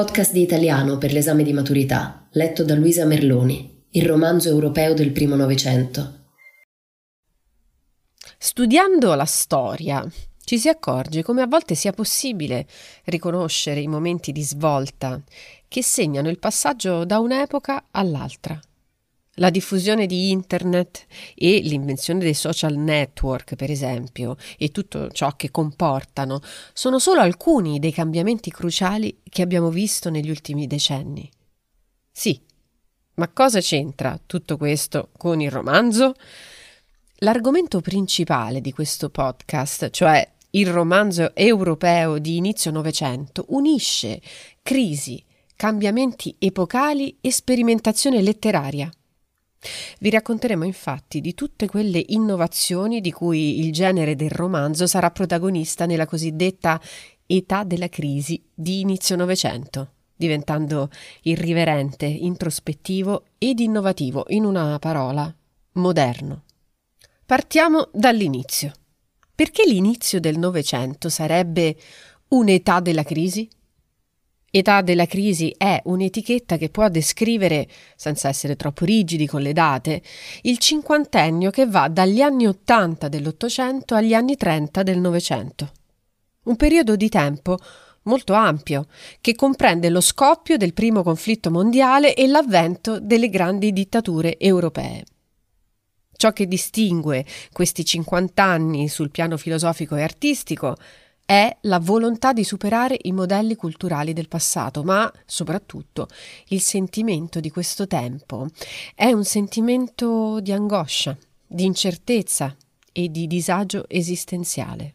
Podcast di italiano per l'esame di maturità, letto da Luisa Merloni, il romanzo europeo del primo Novecento. Studiando la storia, ci si accorge come a volte sia possibile riconoscere i momenti di svolta che segnano il passaggio da un'epoca all'altra. La diffusione di Internet e l'invenzione dei social network, per esempio, e tutto ciò che comportano, sono solo alcuni dei cambiamenti cruciali che abbiamo visto negli ultimi decenni. Sì, ma cosa c'entra tutto questo con il romanzo? L'argomento principale di questo podcast, cioè il romanzo europeo di inizio Novecento, unisce crisi, cambiamenti epocali e sperimentazione letteraria. Vi racconteremo infatti di tutte quelle innovazioni di cui il genere del romanzo sarà protagonista nella cosiddetta età della crisi di inizio Novecento, diventando irriverente, introspettivo ed innovativo, in una parola, moderno. Partiamo dall'inizio. Perché l'inizio del Novecento sarebbe un'età della crisi? Età della crisi è un'etichetta che può descrivere, senza essere troppo rigidi con le date, il cinquantennio che va dagli anni Ottanta dell'Ottocento agli anni Trenta del Novecento. Un periodo di tempo molto ampio, che comprende lo scoppio del primo conflitto mondiale e l'avvento delle grandi dittature europee. Ciò che distingue questi 50 anni sul piano filosofico e artistico è la volontà di superare i modelli culturali del passato, ma soprattutto il sentimento di questo tempo è un sentimento di angoscia, di incertezza e di disagio esistenziale.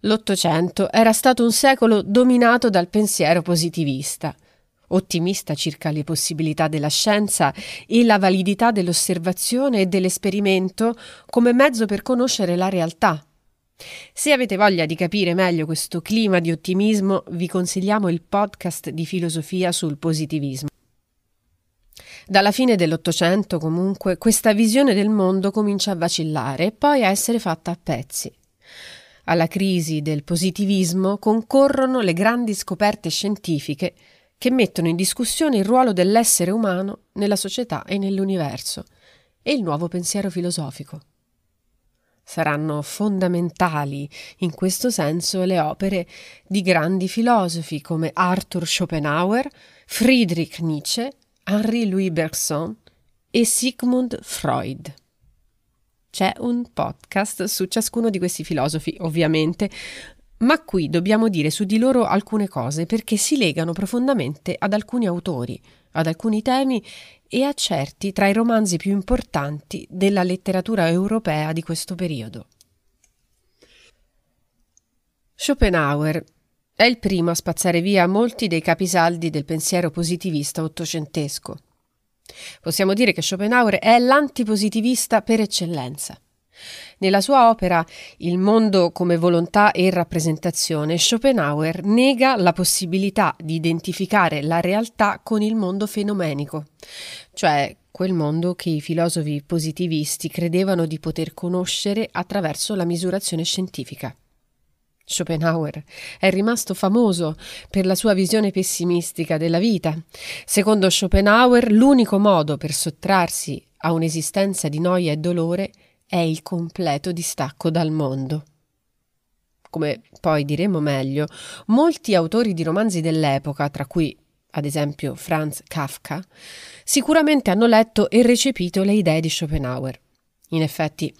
L'Ottocento era stato un secolo dominato dal pensiero positivista, ottimista circa le possibilità della scienza e la validità dell'osservazione e dell'esperimento come mezzo per conoscere la realtà se avete voglia di capire meglio questo clima di ottimismo, vi consigliamo il podcast di filosofia sul positivismo. Dalla fine dell'Ottocento, comunque, questa visione del mondo comincia a vacillare e poi a essere fatta a pezzi. Alla crisi del positivismo concorrono le grandi scoperte scientifiche che mettono in discussione il ruolo dell'essere umano nella società e nell'universo e il nuovo pensiero filosofico. Saranno fondamentali in questo senso le opere di grandi filosofi come Arthur Schopenhauer, Friedrich Nietzsche, Henri-Louis Bergson e Sigmund Freud. C'è un podcast su ciascuno di questi filosofi, ovviamente, ma qui dobbiamo dire su di loro alcune cose perché si legano profondamente ad alcuni autori, ad alcuni temi e a certi tra i romanzi più importanti della letteratura europea di questo periodo. Schopenhauer è il primo a spazzare via molti dei capisaldi del pensiero positivista ottocentesco. Possiamo dire che Schopenhauer è l'antipositivista per eccellenza. Nella sua opera Il mondo come volontà e rappresentazione, Schopenhauer nega la possibilità di identificare la realtà con il mondo fenomenico, cioè quel mondo che i filosofi positivisti credevano di poter conoscere attraverso la misurazione scientifica. Schopenhauer è rimasto famoso per la sua visione pessimistica della vita. Secondo Schopenhauer, l'unico modo per sottrarsi a un'esistenza di noia e dolore è il completo distacco dal mondo. Come poi diremo meglio, molti autori di romanzi dell'epoca, tra cui ad esempio Franz Kafka, sicuramente hanno letto e recepito le idee di Schopenhauer. In effetti,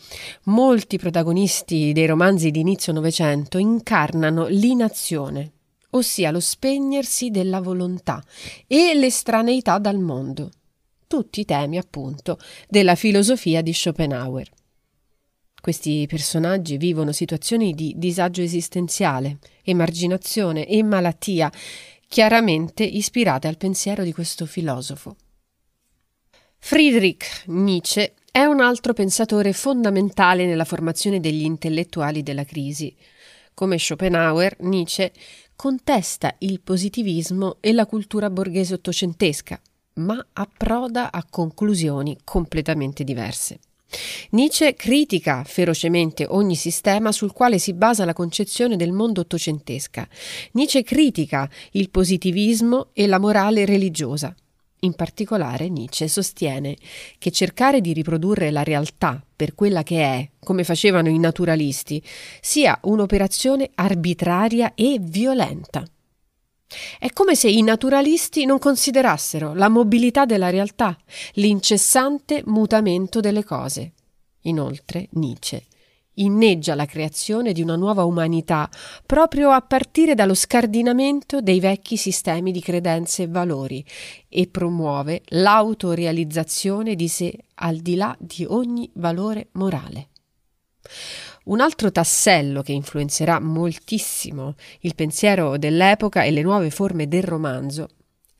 molti protagonisti dei romanzi di inizio Novecento incarnano l'inazione, ossia lo spegnersi della volontà e l'estraneità dal mondo. Tutti temi, appunto, della filosofia di Schopenhauer. Questi personaggi vivono situazioni di disagio esistenziale, emarginazione e malattia, chiaramente ispirate al pensiero di questo filosofo. Friedrich Nietzsche è un altro pensatore fondamentale nella formazione degli intellettuali della crisi. Come Schopenhauer, Nietzsche contesta il positivismo e la cultura borghese ottocentesca, ma approda a conclusioni completamente diverse. Nietzsche critica ferocemente ogni sistema sul quale si basa la concezione del mondo ottocentesca. Nietzsche critica il positivismo e la morale religiosa. In particolare Nietzsche sostiene che cercare di riprodurre la realtà per quella che è, come facevano i naturalisti, sia un'operazione arbitraria e violenta. È come se i naturalisti non considerassero la mobilità della realtà, l'incessante mutamento delle cose. Inoltre, Nietzsche inneggia la creazione di una nuova umanità proprio a partire dallo scardinamento dei vecchi sistemi di credenze e valori e promuove l'autorealizzazione di sé al di là di ogni valore morale. Un altro tassello che influenzerà moltissimo il pensiero dell'epoca e le nuove forme del romanzo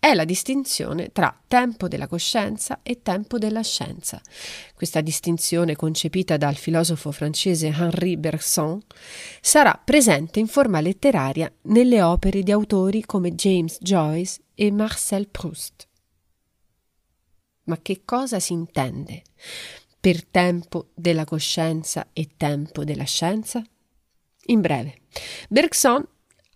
è la distinzione tra tempo della coscienza e tempo della scienza. Questa distinzione, concepita dal filosofo francese Henri Bergson, sarà presente in forma letteraria nelle opere di autori come James Joyce e Marcel Proust. Ma che cosa si intende per tempo della coscienza e tempo della scienza? In breve, Bergson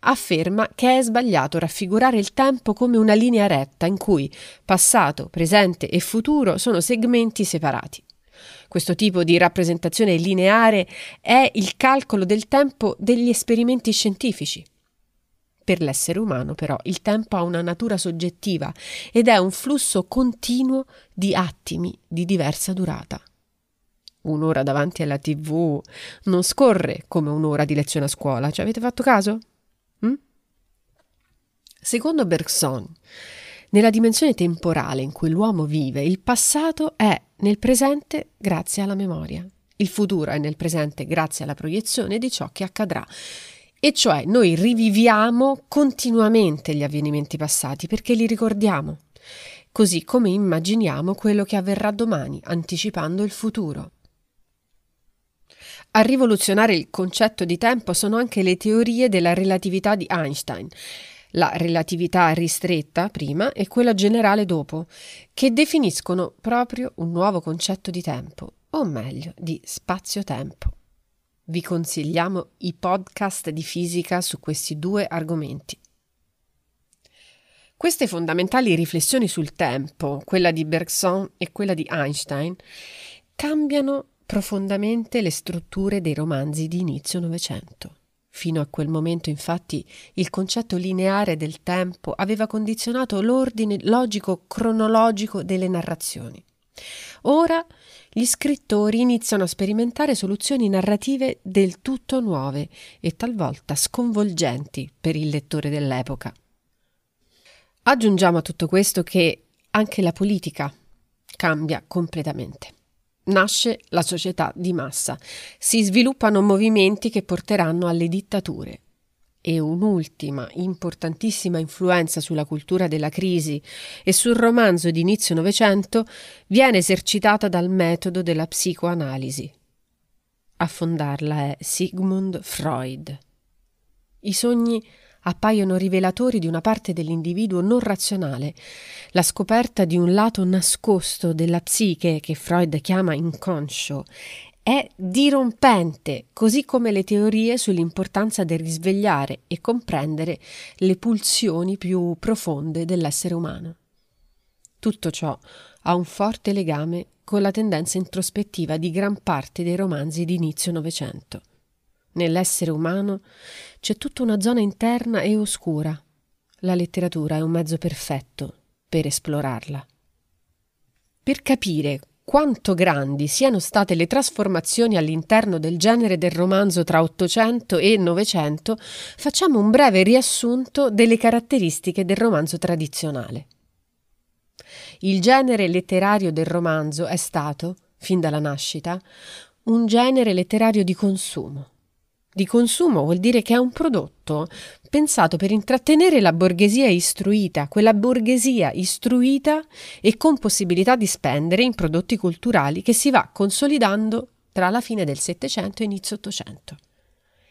afferma che è sbagliato raffigurare il tempo come una linea retta in cui passato, presente e futuro sono segmenti separati. Questo tipo di rappresentazione lineare è il calcolo del tempo degli esperimenti scientifici. Per l'essere umano, però, il tempo ha una natura soggettiva ed è un flusso continuo di attimi di diversa durata. Un'ora davanti alla TV non scorre come un'ora di lezione a scuola. Ci avete fatto caso? Mm? Secondo Bergson, nella dimensione temporale in cui l'uomo vive, il passato è nel presente grazie alla memoria, il futuro è nel presente grazie alla proiezione di ciò che accadrà. E cioè noi riviviamo continuamente gli avvenimenti passati perché li ricordiamo, così come immaginiamo quello che avverrà domani, anticipando il futuro. A rivoluzionare il concetto di tempo sono anche le teorie della relatività di Einstein, la relatività ristretta prima e quella generale dopo, che definiscono proprio un nuovo concetto di tempo, o meglio di spazio-tempo. Vi consigliamo i podcast di fisica su questi due argomenti. Queste fondamentali riflessioni sul tempo, quella di Bergson e quella di Einstein, cambiano profondamente le strutture dei romanzi di inizio Novecento. Fino a quel momento, infatti, il concetto lineare del tempo aveva condizionato l'ordine logico-cronologico delle narrazioni. Ora gli scrittori iniziano a sperimentare soluzioni narrative del tutto nuove e talvolta sconvolgenti per il lettore dell'epoca. Aggiungiamo a tutto questo che anche la politica cambia completamente nasce la società di massa, si sviluppano movimenti che porteranno alle dittature. E un'ultima importantissima influenza sulla cultura della crisi e sul romanzo di inizio Novecento viene esercitata dal metodo della psicoanalisi. A fondarla è Sigmund Freud. I sogni appaiono rivelatori di una parte dell'individuo non razionale, la scoperta di un lato nascosto della psiche che Freud chiama inconscio è dirompente, così come le teorie sull'importanza del risvegliare e comprendere le pulsioni più profonde dell'essere umano. Tutto ciò ha un forte legame con la tendenza introspettiva di gran parte dei romanzi di inizio Novecento. Nell'essere umano c'è tutta una zona interna e oscura. La letteratura è un mezzo perfetto per esplorarla. Per capire quanto grandi siano state le trasformazioni all'interno del genere del romanzo tra Ottocento e Novecento, facciamo un breve riassunto delle caratteristiche del romanzo tradizionale. Il genere letterario del romanzo è stato, fin dalla nascita, un genere letterario di consumo. Di consumo vuol dire che è un prodotto pensato per intrattenere la borghesia istruita, quella borghesia istruita e con possibilità di spendere in prodotti culturali che si va consolidando tra la fine del Settecento e inizio Ottocento.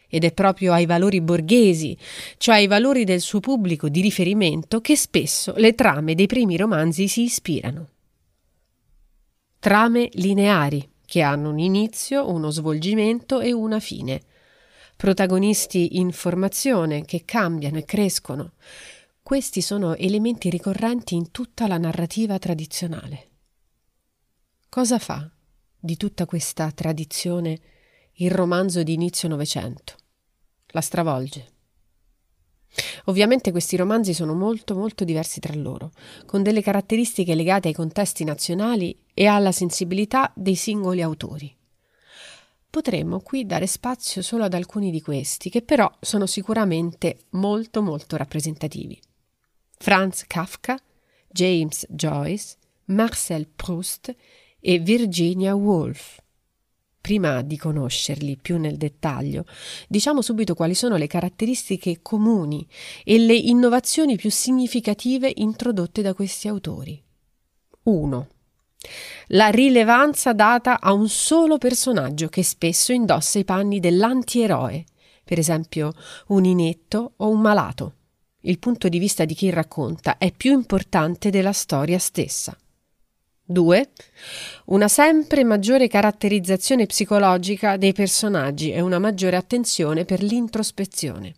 Ed è proprio ai valori borghesi, cioè ai valori del suo pubblico di riferimento, che spesso le trame dei primi romanzi si ispirano. Trame lineari, che hanno un inizio, uno svolgimento e una fine. Protagonisti in formazione che cambiano e crescono. Questi sono elementi ricorrenti in tutta la narrativa tradizionale. Cosa fa di tutta questa tradizione il romanzo di inizio Novecento? La stravolge. Ovviamente questi romanzi sono molto molto diversi tra loro, con delle caratteristiche legate ai contesti nazionali e alla sensibilità dei singoli autori. Potremmo qui dare spazio solo ad alcuni di questi, che però sono sicuramente molto molto rappresentativi. Franz Kafka, James Joyce, Marcel Proust e Virginia Woolf. Prima di conoscerli più nel dettaglio, diciamo subito quali sono le caratteristiche comuni e le innovazioni più significative introdotte da questi autori. 1. La rilevanza data a un solo personaggio che spesso indossa i panni dell'antieroe, per esempio un inetto o un malato. Il punto di vista di chi racconta è più importante della storia stessa. 2. Una sempre maggiore caratterizzazione psicologica dei personaggi e una maggiore attenzione per l'introspezione.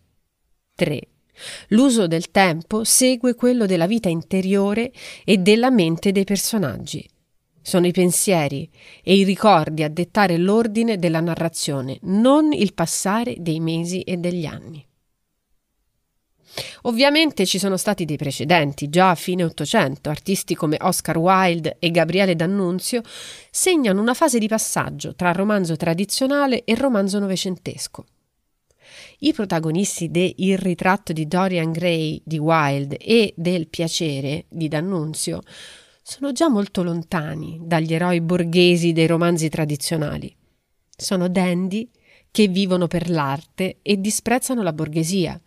3. L'uso del tempo segue quello della vita interiore e della mente dei personaggi. Sono i pensieri e i ricordi a dettare l'ordine della narrazione, non il passare dei mesi e degli anni. Ovviamente ci sono stati dei precedenti, già a fine Ottocento, artisti come Oscar Wilde e Gabriele D'Annunzio segnano una fase di passaggio tra romanzo tradizionale e romanzo novecentesco. I protagonisti de Il ritratto di Dorian Gray di Wilde e del Piacere di D'Annunzio sono già molto lontani dagli eroi borghesi dei romanzi tradizionali. Sono dandy che vivono per l'arte e disprezzano la borghesia,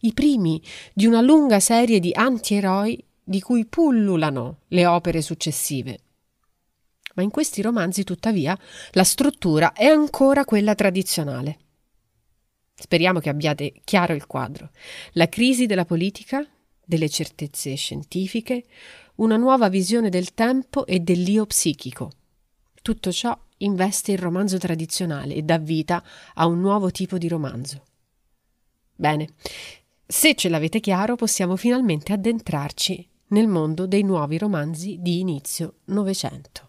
i primi di una lunga serie di antieroi di cui pullulano le opere successive. Ma in questi romanzi, tuttavia, la struttura è ancora quella tradizionale. Speriamo che abbiate chiaro il quadro. La crisi della politica, delle certezze scientifiche, una nuova visione del tempo e dell'io psichico. Tutto ciò investe il romanzo tradizionale e dà vita a un nuovo tipo di romanzo. Bene, se ce l'avete chiaro, possiamo finalmente addentrarci nel mondo dei nuovi romanzi di inizio Novecento.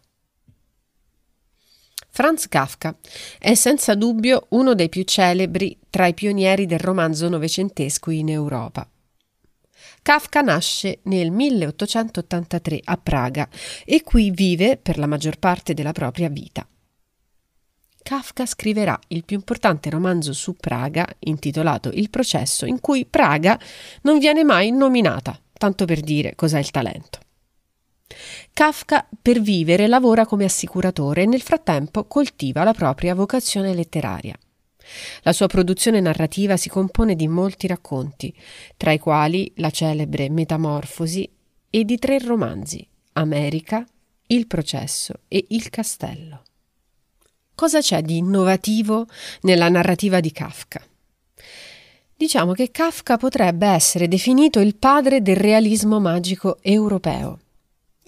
Franz Kafka è senza dubbio uno dei più celebri tra i pionieri del romanzo novecentesco in Europa. Kafka nasce nel 1883 a Praga e qui vive per la maggior parte della propria vita. Kafka scriverà il più importante romanzo su Praga, intitolato Il processo, in cui Praga non viene mai nominata, tanto per dire cos'è il talento. Kafka per vivere lavora come assicuratore e nel frattempo coltiva la propria vocazione letteraria. La sua produzione narrativa si compone di molti racconti, tra i quali la celebre Metamorfosi e di tre romanzi, America, Il processo e Il castello. Cosa c'è di innovativo nella narrativa di Kafka? Diciamo che Kafka potrebbe essere definito il padre del realismo magico europeo.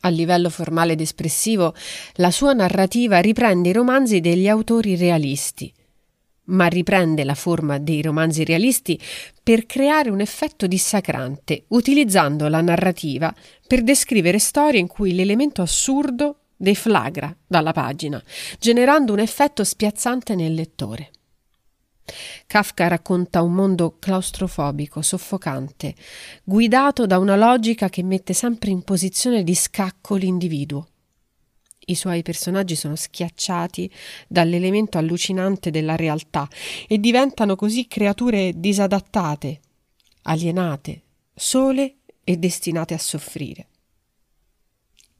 A livello formale ed espressivo, la sua narrativa riprende i romanzi degli autori realisti, ma riprende la forma dei romanzi realisti per creare un effetto dissacrante, utilizzando la narrativa per descrivere storie in cui l'elemento assurdo deflagra dalla pagina, generando un effetto spiazzante nel lettore. Kafka racconta un mondo claustrofobico, soffocante, guidato da una logica che mette sempre in posizione di scacco l'individuo. I suoi personaggi sono schiacciati dall'elemento allucinante della realtà e diventano così creature disadattate, alienate, sole e destinate a soffrire.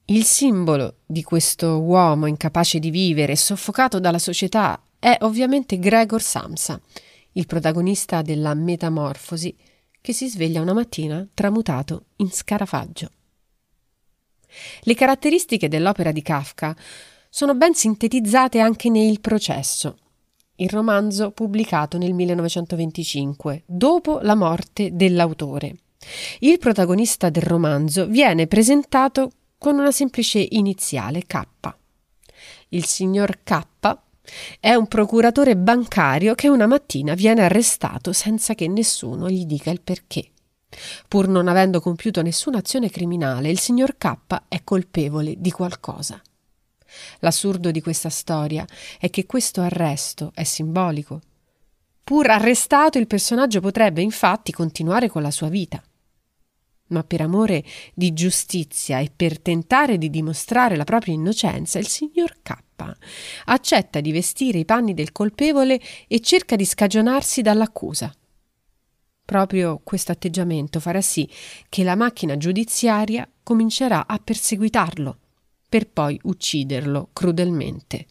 Il simbolo di questo uomo incapace di vivere e soffocato dalla società è ovviamente Gregor Samsa, il protagonista della Metamorfosi che si sveglia una mattina tramutato in scarafaggio. Le caratteristiche dell'opera di Kafka sono ben sintetizzate anche nel processo, il romanzo pubblicato nel 1925, dopo la morte dell'autore. Il protagonista del romanzo viene presentato con una semplice iniziale K. Il signor K è un procuratore bancario che una mattina viene arrestato senza che nessuno gli dica il perché. Pur non avendo compiuto nessuna azione criminale, il signor K è colpevole di qualcosa. L'assurdo di questa storia è che questo arresto è simbolico. Pur arrestato, il personaggio potrebbe infatti continuare con la sua vita. Ma per amore di giustizia e per tentare di dimostrare la propria innocenza, il signor K accetta di vestire i panni del colpevole e cerca di scagionarsi dall'accusa. Proprio questo atteggiamento farà sì che la macchina giudiziaria comincerà a perseguitarlo, per poi ucciderlo crudelmente.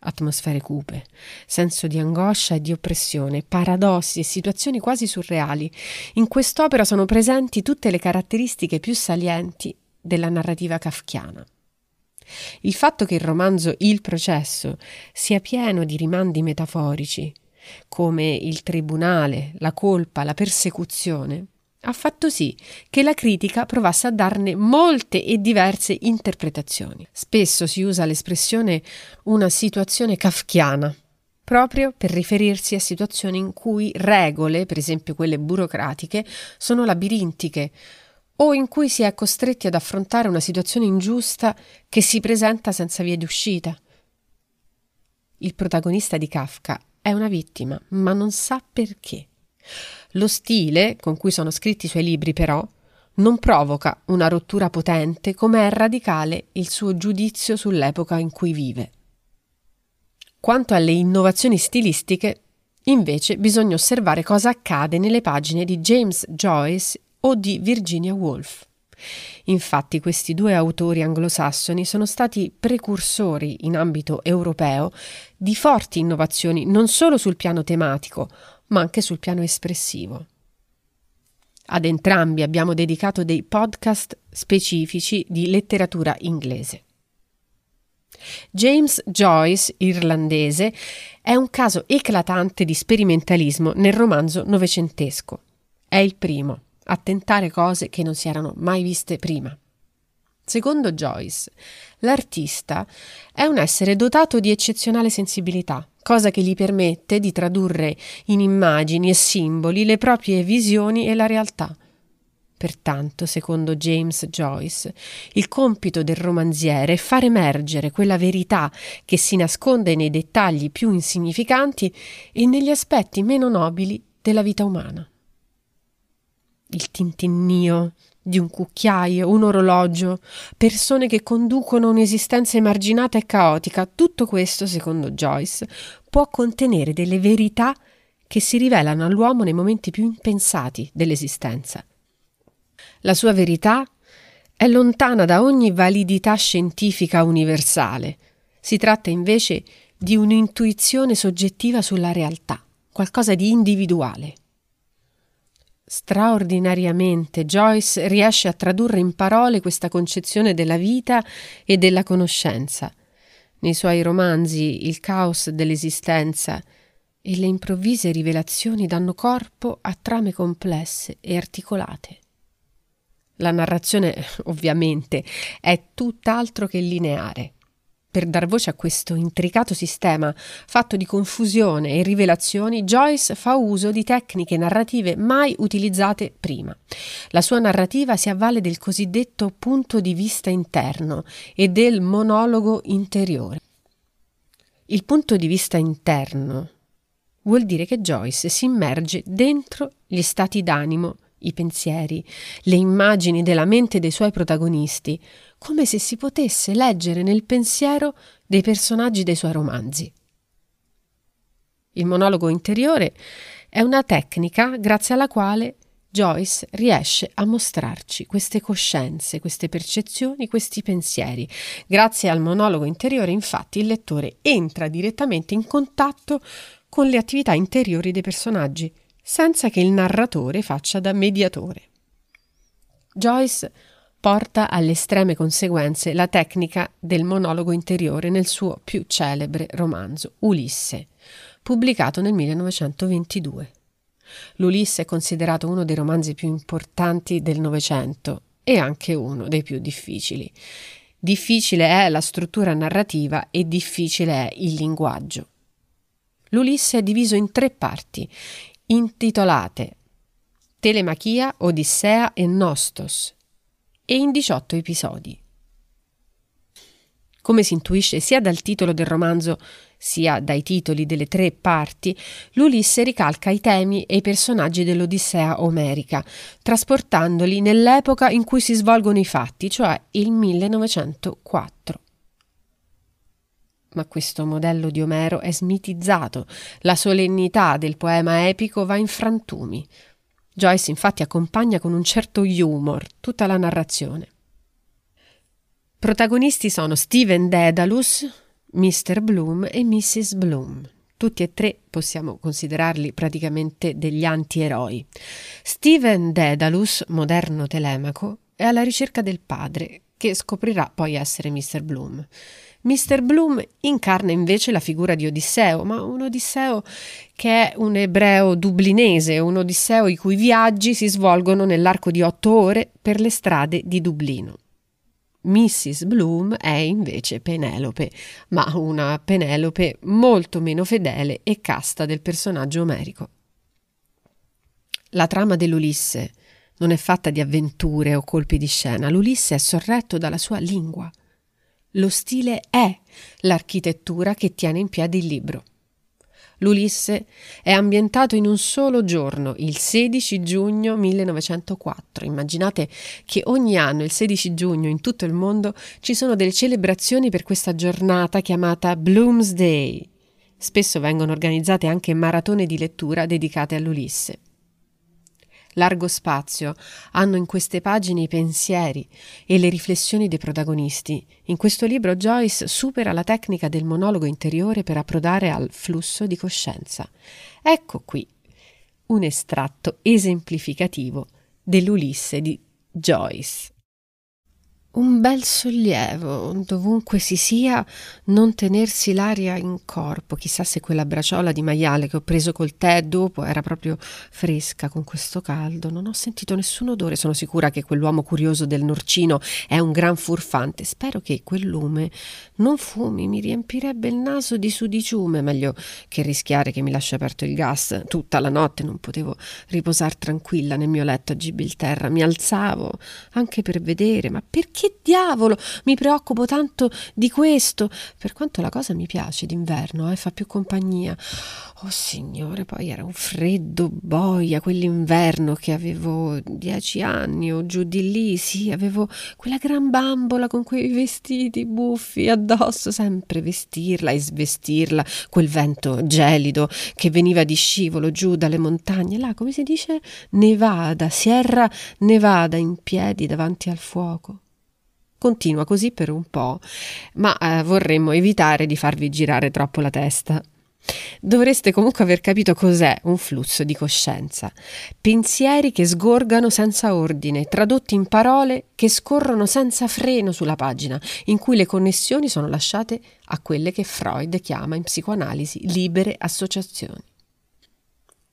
Atmosfere cupe, senso di angoscia e di oppressione, paradossi e situazioni quasi surreali. In quest'opera sono presenti tutte le caratteristiche più salienti della narrativa kafkiana. Il fatto che il romanzo Il processo sia pieno di rimandi metaforici, come il tribunale, la colpa, la persecuzione, ha fatto sì che la critica provasse a darne molte e diverse interpretazioni. Spesso si usa l'espressione una situazione kafkiana, proprio per riferirsi a situazioni in cui regole, per esempio quelle burocratiche, sono labirintiche o in cui si è costretti ad affrontare una situazione ingiusta che si presenta senza via d'uscita. Il protagonista di Kafka è una vittima, ma non sa perché. Lo stile con cui sono scritti i suoi libri, però, non provoca una rottura potente come è radicale il suo giudizio sull'epoca in cui vive. Quanto alle innovazioni stilistiche, invece bisogna osservare cosa accade nelle pagine di James Joyce o di Virginia Woolf. Infatti questi due autori anglosassoni sono stati precursori in ambito europeo di forti innovazioni non solo sul piano tematico, ma anche sul piano espressivo. Ad entrambi abbiamo dedicato dei podcast specifici di letteratura inglese. James Joyce, irlandese, è un caso eclatante di sperimentalismo nel romanzo novecentesco. È il primo a tentare cose che non si erano mai viste prima. Secondo Joyce, l'artista è un essere dotato di eccezionale sensibilità, cosa che gli permette di tradurre in immagini e simboli le proprie visioni e la realtà. Pertanto, secondo James Joyce, il compito del romanziere è far emergere quella verità che si nasconde nei dettagli più insignificanti e negli aspetti meno nobili della vita umana il tintinnio di un cucchiaio, un orologio, persone che conducono un'esistenza emarginata e caotica, tutto questo, secondo Joyce, può contenere delle verità che si rivelano all'uomo nei momenti più impensati dell'esistenza. La sua verità è lontana da ogni validità scientifica universale. Si tratta invece di un'intuizione soggettiva sulla realtà, qualcosa di individuale. Straordinariamente Joyce riesce a tradurre in parole questa concezione della vita e della conoscenza. Nei suoi romanzi Il caos dell'esistenza e le improvvise rivelazioni danno corpo a trame complesse e articolate. La narrazione, ovviamente, è tutt'altro che lineare. Per dar voce a questo intricato sistema fatto di confusione e rivelazioni, Joyce fa uso di tecniche narrative mai utilizzate prima. La sua narrativa si avvale del cosiddetto punto di vista interno e del monologo interiore. Il punto di vista interno vuol dire che Joyce si immerge dentro gli stati d'animo i pensieri, le immagini della mente dei suoi protagonisti, come se si potesse leggere nel pensiero dei personaggi dei suoi romanzi. Il monologo interiore è una tecnica grazie alla quale Joyce riesce a mostrarci queste coscienze, queste percezioni, questi pensieri. Grazie al monologo interiore, infatti, il lettore entra direttamente in contatto con le attività interiori dei personaggi, senza che il narratore faccia da mediatore. Joyce porta alle estreme conseguenze la tecnica del monologo interiore nel suo più celebre romanzo Ulisse, pubblicato nel 1922. L'Ulisse è considerato uno dei romanzi più importanti del Novecento e anche uno dei più difficili. Difficile è la struttura narrativa e difficile è il linguaggio. L'Ulisse è diviso in tre parti, intitolate Telemachia, Odissea e Nostos, e in 18 episodi. Come si intuisce sia dal titolo del romanzo sia dai titoli delle tre parti, l'Ulisse ricalca i temi e i personaggi dell'Odissea omerica, trasportandoli nell'epoca in cui si svolgono i fatti, cioè il 1904. Ma questo modello di Omero è smitizzato, la solennità del poema epico va in frantumi. Joyce infatti accompagna con un certo humor tutta la narrazione. Protagonisti sono Steven Dedalus, Mr. Bloom e Mrs. Bloom. Tutti e tre possiamo considerarli praticamente degli antieroi. Steven Dedalus, moderno telemaco, è alla ricerca del padre, che scoprirà poi essere Mr. Bloom. Mr. Bloom incarna invece la figura di Odisseo, ma un Odisseo che è un ebreo dublinese, un Odisseo i cui viaggi si svolgono nell'arco di otto ore per le strade di Dublino. Mrs. Bloom è invece Penelope, ma una Penelope molto meno fedele e casta del personaggio omerico. La trama dell'Ulisse non è fatta di avventure o colpi di scena, l'Ulisse è sorretto dalla sua lingua. Lo stile è l'architettura che tiene in piedi il libro. L'Ulisse è ambientato in un solo giorno, il 16 giugno 1904. Immaginate che ogni anno, il 16 giugno, in tutto il mondo ci sono delle celebrazioni per questa giornata chiamata Bloomsday. Spesso vengono organizzate anche maratone di lettura dedicate all'Ulisse largo spazio hanno in queste pagine i pensieri e le riflessioni dei protagonisti. In questo libro Joyce supera la tecnica del monologo interiore per approdare al flusso di coscienza. Ecco qui un estratto esemplificativo dell'Ulisse di Joyce. Un bel sollievo, dovunque si sia, non tenersi l'aria in corpo. Chissà se quella braciola di maiale che ho preso col tè dopo era proprio fresca con questo caldo. Non ho sentito nessun odore. Sono sicura che quell'uomo curioso del Norcino è un gran furfante. Spero che quel lume non fumi, mi riempirebbe il naso di sudiciume. Meglio che rischiare che mi lasci aperto il gas. Tutta la notte non potevo riposare tranquilla nel mio letto a Gibilterra. Mi alzavo anche per vedere, ma perché? Che diavolo mi preoccupo tanto di questo? Per quanto la cosa mi piace d'inverno, eh, fa più compagnia. Oh signore, poi era un freddo boia quell'inverno che avevo dieci anni o giù di lì, sì, avevo quella gran bambola con quei vestiti buffi addosso, sempre vestirla e svestirla, quel vento gelido che veniva di scivolo giù dalle montagne, là come si dice Nevada, Sierra Nevada in piedi davanti al fuoco. Continua così per un po', ma eh, vorremmo evitare di farvi girare troppo la testa. Dovreste comunque aver capito cos'è un flusso di coscienza. Pensieri che sgorgano senza ordine, tradotti in parole che scorrono senza freno sulla pagina, in cui le connessioni sono lasciate a quelle che Freud chiama in psicoanalisi libere associazioni.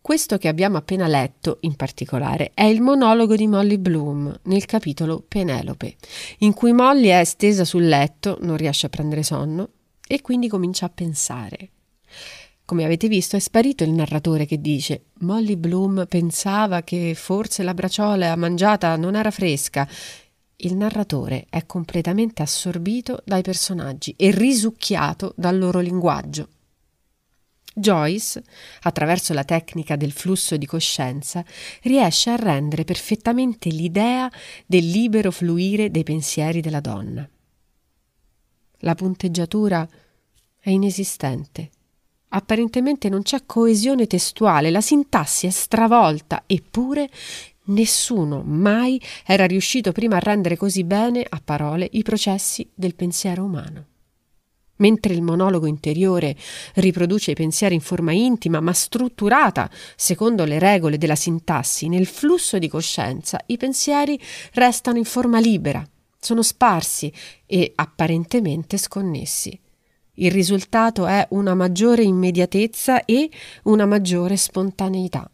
Questo che abbiamo appena letto, in particolare, è il monologo di Molly Bloom nel capitolo Penelope, in cui Molly è stesa sul letto, non riesce a prendere sonno e quindi comincia a pensare. Come avete visto è sparito il narratore che dice Molly Bloom pensava che forse la braciola mangiata non era fresca. Il narratore è completamente assorbito dai personaggi e risucchiato dal loro linguaggio. Joyce, attraverso la tecnica del flusso di coscienza, riesce a rendere perfettamente l'idea del libero fluire dei pensieri della donna. La punteggiatura è inesistente. Apparentemente non c'è coesione testuale, la sintassi è stravolta, eppure Nessuno mai era riuscito prima a rendere così bene, a parole, i processi del pensiero umano. Mentre il monologo interiore riproduce i pensieri in forma intima ma strutturata secondo le regole della sintassi, nel flusso di coscienza i pensieri restano in forma libera, sono sparsi e apparentemente sconnessi. Il risultato è una maggiore immediatezza e una maggiore spontaneità.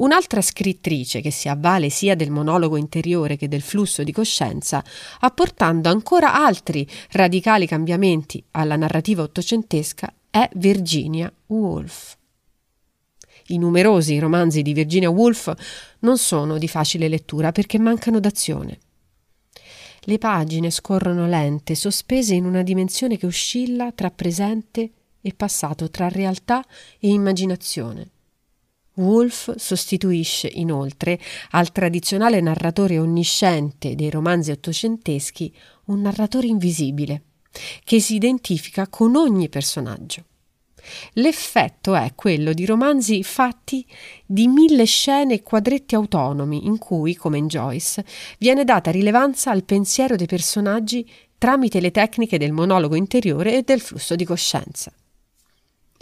Un'altra scrittrice che si avvale sia del monologo interiore che del flusso di coscienza, apportando ancora altri radicali cambiamenti alla narrativa ottocentesca, è Virginia Woolf. I numerosi romanzi di Virginia Woolf non sono di facile lettura perché mancano d'azione. Le pagine scorrono lente, sospese in una dimensione che oscilla tra presente e passato, tra realtà e immaginazione. Woolf sostituisce inoltre al tradizionale narratore onnisciente dei romanzi ottocenteschi un narratore invisibile che si identifica con ogni personaggio. L'effetto è quello di romanzi fatti di mille scene e quadretti autonomi in cui, come in Joyce, viene data rilevanza al pensiero dei personaggi tramite le tecniche del monologo interiore e del flusso di coscienza.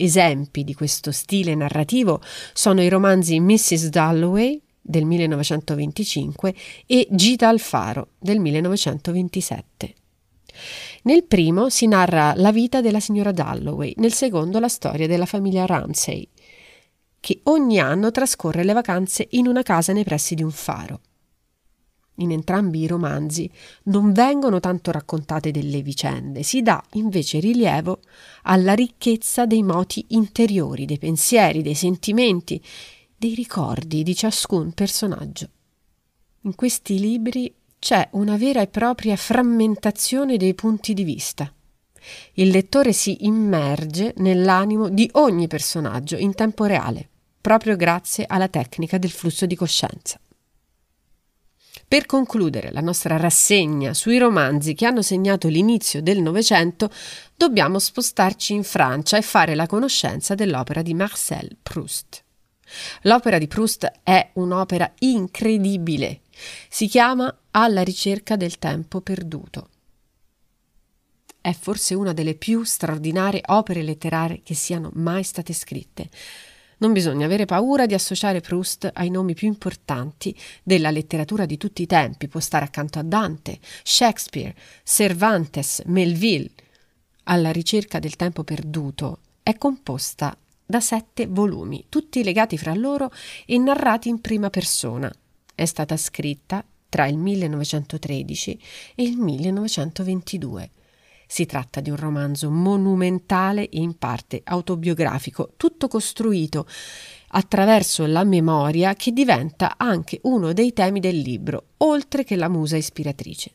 Esempi di questo stile narrativo sono i romanzi Mrs. Dalloway del 1925 e Gita al faro del 1927. Nel primo si narra la vita della signora Dalloway, nel secondo la storia della famiglia Ramsay, che ogni anno trascorre le vacanze in una casa nei pressi di un faro in entrambi i romanzi non vengono tanto raccontate delle vicende, si dà invece rilievo alla ricchezza dei moti interiori, dei pensieri, dei sentimenti, dei ricordi di ciascun personaggio. In questi libri c'è una vera e propria frammentazione dei punti di vista. Il lettore si immerge nell'animo di ogni personaggio in tempo reale, proprio grazie alla tecnica del flusso di coscienza. Per concludere la nostra rassegna sui romanzi che hanno segnato l'inizio del Novecento, dobbiamo spostarci in Francia e fare la conoscenza dell'opera di Marcel Proust. L'opera di Proust è un'opera incredibile. Si chiama Alla ricerca del tempo perduto. È forse una delle più straordinarie opere letterarie che siano mai state scritte. Non bisogna avere paura di associare Proust ai nomi più importanti della letteratura di tutti i tempi, può stare accanto a Dante, Shakespeare, Cervantes, Melville. Alla ricerca del tempo perduto è composta da sette volumi, tutti legati fra loro e narrati in prima persona. È stata scritta tra il 1913 e il 1922 si tratta di un romanzo monumentale e in parte autobiografico, tutto costruito attraverso la memoria che diventa anche uno dei temi del libro, oltre che la musa ispiratrice.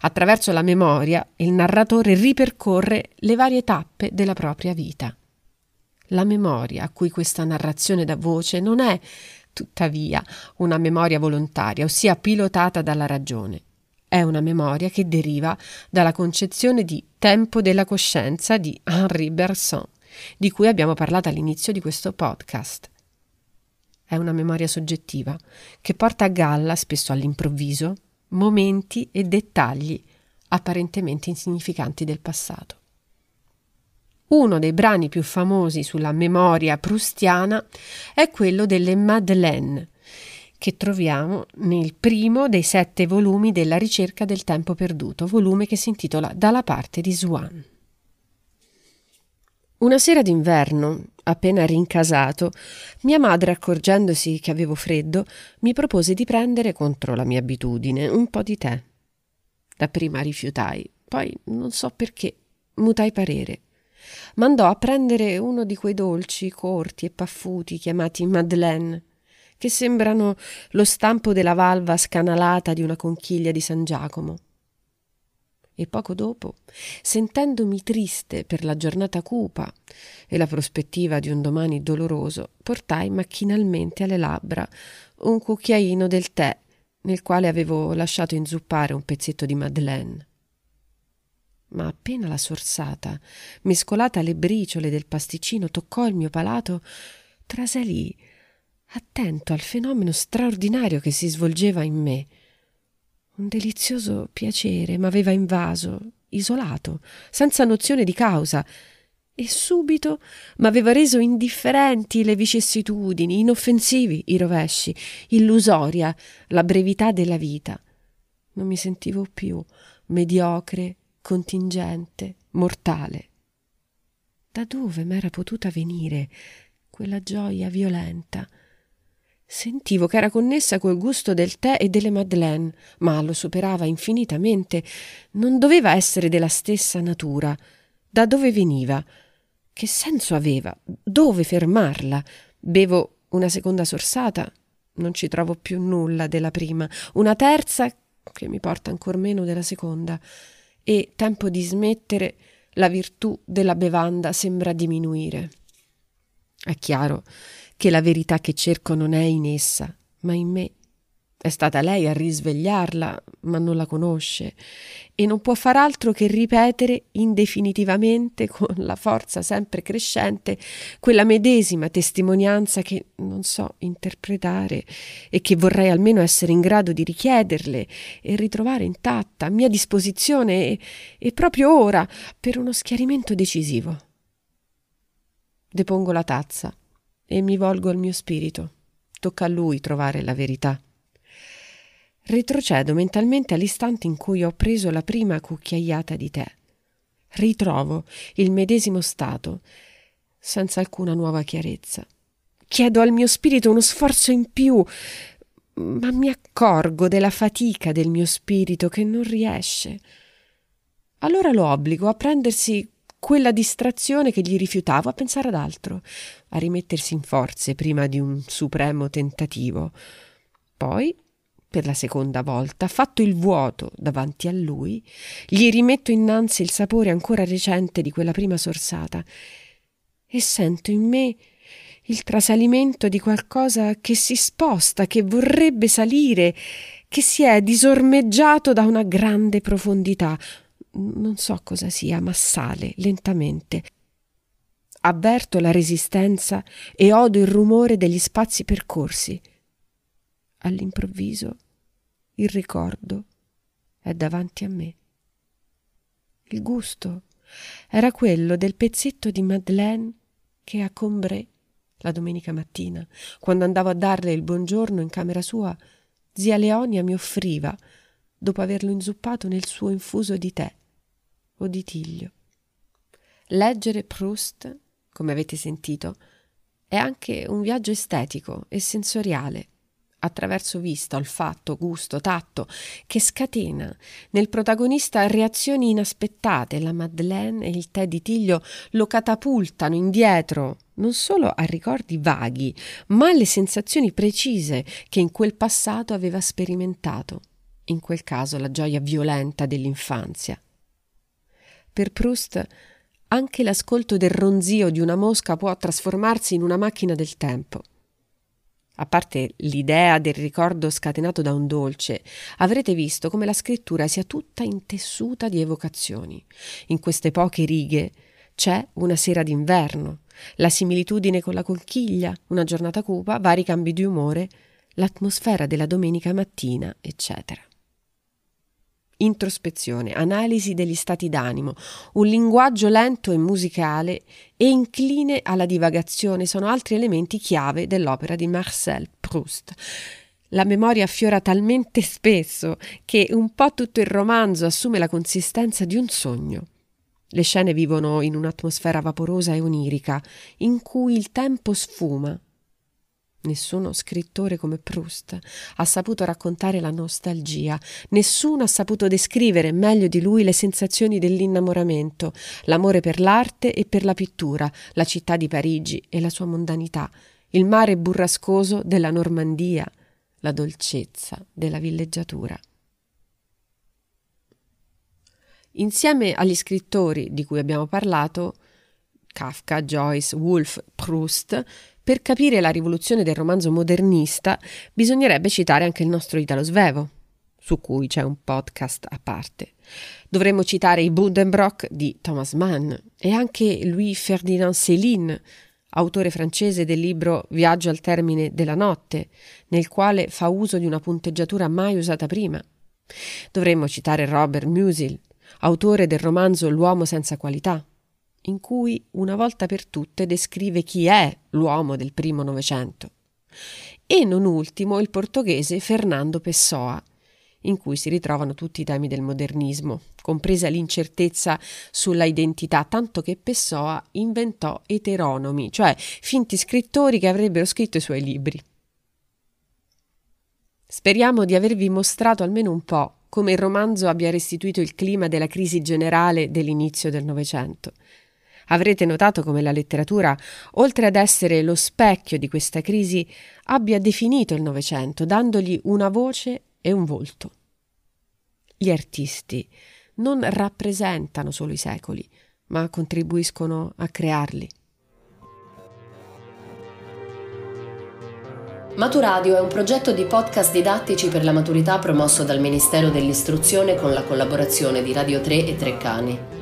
Attraverso la memoria il narratore ripercorre le varie tappe della propria vita. La memoria a cui questa narrazione dà voce non è, tuttavia, una memoria volontaria, ossia pilotata dalla ragione è una memoria che deriva dalla concezione di tempo della coscienza di Henri Bergson, di cui abbiamo parlato all'inizio di questo podcast. È una memoria soggettiva che porta a galla, spesso all'improvviso, momenti e dettagli apparentemente insignificanti del passato. Uno dei brani più famosi sulla memoria prustiana è quello delle Madeleine, che troviamo nel primo dei sette volumi della ricerca del tempo perduto, volume che si intitola Dalla parte di Swan. Una sera d'inverno, appena rincasato, mia madre, accorgendosi che avevo freddo, mi propose di prendere, contro la mia abitudine, un po' di tè. Dapprima rifiutai, poi non so perché, mutai parere. Mandò a prendere uno di quei dolci corti e paffuti chiamati Madeleine che sembrano lo stampo della valva scanalata di una conchiglia di San Giacomo. E poco dopo, sentendomi triste per la giornata cupa e la prospettiva di un domani doloroso, portai macchinalmente alle labbra un cucchiaino del tè nel quale avevo lasciato inzuppare un pezzetto di Madeleine. Ma appena la sorsata, mescolata alle briciole del pasticcino, toccò il mio palato, trasalì attento al fenomeno straordinario che si svolgeva in me. Un delizioso piacere m'aveva invaso, isolato, senza nozione di causa, e subito m'aveva reso indifferenti le vicissitudini, inoffensivi i rovesci, illusoria la brevità della vita. Non mi sentivo più mediocre, contingente, mortale. Da dove m'era potuta venire quella gioia violenta? Sentivo che era connessa col gusto del tè e delle madeleine, ma lo superava infinitamente. Non doveva essere della stessa natura. Da dove veniva? Che senso aveva? Dove fermarla? Bevo una seconda sorsata? Non ci trovo più nulla della prima. Una terza che mi porta ancor meno della seconda. E tempo di smettere, la virtù della bevanda sembra diminuire. È chiaro che la verità che cerco non è in essa, ma in me. È stata lei a risvegliarla, ma non la conosce e non può far altro che ripetere indefinitivamente con la forza sempre crescente quella medesima testimonianza che non so interpretare e che vorrei almeno essere in grado di richiederle e ritrovare intatta a mia disposizione e, e proprio ora per uno schiarimento decisivo. Depongo la tazza e mi volgo al mio spirito. Tocca a lui trovare la verità. Retrocedo mentalmente all'istante in cui ho preso la prima cucchiaiata di tè. Ritrovo il medesimo stato, senza alcuna nuova chiarezza. Chiedo al mio spirito uno sforzo in più, ma mi accorgo della fatica del mio spirito che non riesce. Allora lo obbligo a prendersi quella distrazione che gli rifiutavo a pensare ad altro, a rimettersi in forze prima di un supremo tentativo. Poi, per la seconda volta, fatto il vuoto davanti a lui, gli rimetto innanzi il sapore ancora recente di quella prima sorsata e sento in me il trasalimento di qualcosa che si sposta, che vorrebbe salire, che si è disormeggiato da una grande profondità, non so cosa sia, ma sale lentamente. Avverto la resistenza e odo il rumore degli spazi percorsi. All'improvviso il ricordo è davanti a me. Il gusto era quello del pezzetto di Madeleine che a Combray la domenica mattina, quando andavo a darle il buongiorno in camera sua, zia Leonia mi offriva, dopo averlo inzuppato nel suo infuso di tè o di Tiglio. Leggere Proust, come avete sentito, è anche un viaggio estetico e sensoriale, attraverso vista, olfatto, gusto, tatto, che scatena nel protagonista reazioni inaspettate. La Madeleine e il tè di Tiglio lo catapultano indietro, non solo a ricordi vaghi, ma alle sensazioni precise che in quel passato aveva sperimentato, in quel caso la gioia violenta dell'infanzia. Per Proust anche l'ascolto del ronzio di una mosca può trasformarsi in una macchina del tempo. A parte l'idea del ricordo scatenato da un dolce, avrete visto come la scrittura sia tutta intessuta di evocazioni. In queste poche righe c'è una sera d'inverno, la similitudine con la conchiglia, una giornata cupa, vari cambi di umore, l'atmosfera della domenica mattina, eccetera introspezione, analisi degli stati d'animo, un linguaggio lento e musicale e incline alla divagazione sono altri elementi chiave dell'opera di Marcel Proust. La memoria affiora talmente spesso che un po' tutto il romanzo assume la consistenza di un sogno. Le scene vivono in un'atmosfera vaporosa e onirica, in cui il tempo sfuma Nessuno scrittore come Proust ha saputo raccontare la nostalgia, nessuno ha saputo descrivere meglio di lui le sensazioni dell'innamoramento, l'amore per l'arte e per la pittura, la città di Parigi e la sua mondanità, il mare burrascoso della Normandia, la dolcezza della villeggiatura. Insieme agli scrittori di cui abbiamo parlato, Kafka, Joyce, Woolf, Proust, per capire la rivoluzione del romanzo modernista bisognerebbe citare anche il nostro Italo Svevo, su cui c'è un podcast a parte. Dovremmo citare i Buddenbrock di Thomas Mann e anche Louis Ferdinand Céline, autore francese del libro Viaggio al termine della notte, nel quale fa uso di una punteggiatura mai usata prima. Dovremmo citare Robert Musil, autore del romanzo L'uomo senza qualità, in cui una volta per tutte descrive chi è l'uomo del primo Novecento. E non ultimo il portoghese Fernando Pessoa, in cui si ritrovano tutti i temi del modernismo, compresa l'incertezza sulla identità, tanto che Pessoa inventò eteronomi, cioè finti scrittori che avrebbero scritto i suoi libri. Speriamo di avervi mostrato almeno un po' come il romanzo abbia restituito il clima della crisi generale dell'inizio del Novecento. Avrete notato come la letteratura, oltre ad essere lo specchio di questa crisi, abbia definito il Novecento, dandogli una voce e un volto. Gli artisti non rappresentano solo i secoli, ma contribuiscono a crearli. Maturadio è un progetto di podcast didattici per la maturità promosso dal Ministero dell'Istruzione con la collaborazione di Radio 3 e Treccani.